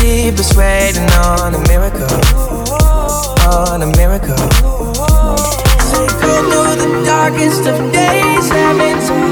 keep us waiting on a miracle, on a miracle. Take a look the darkest of days, having some.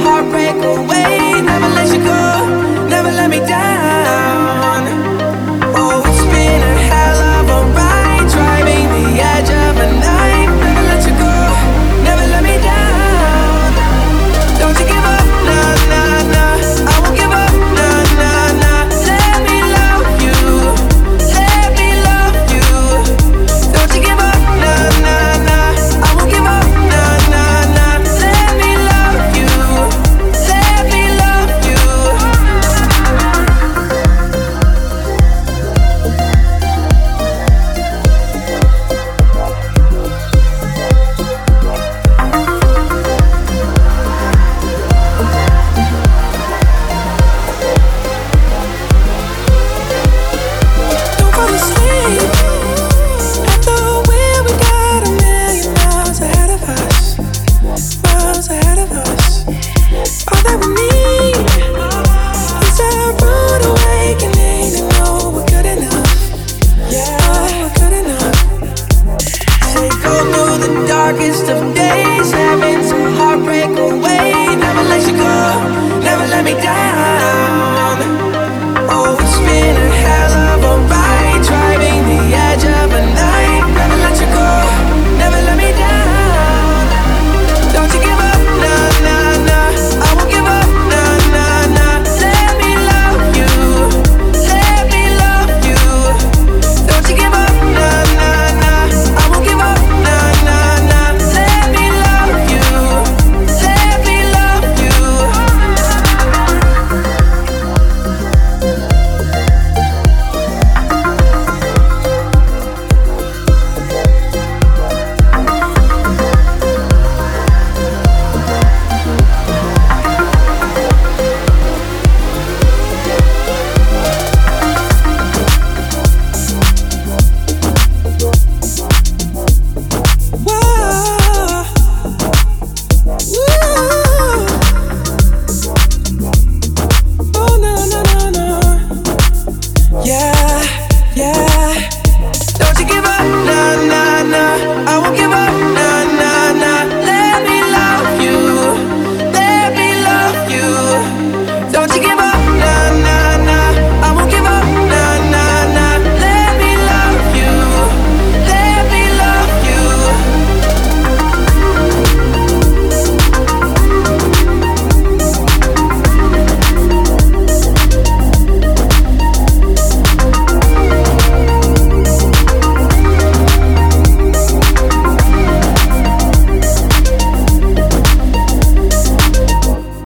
me down.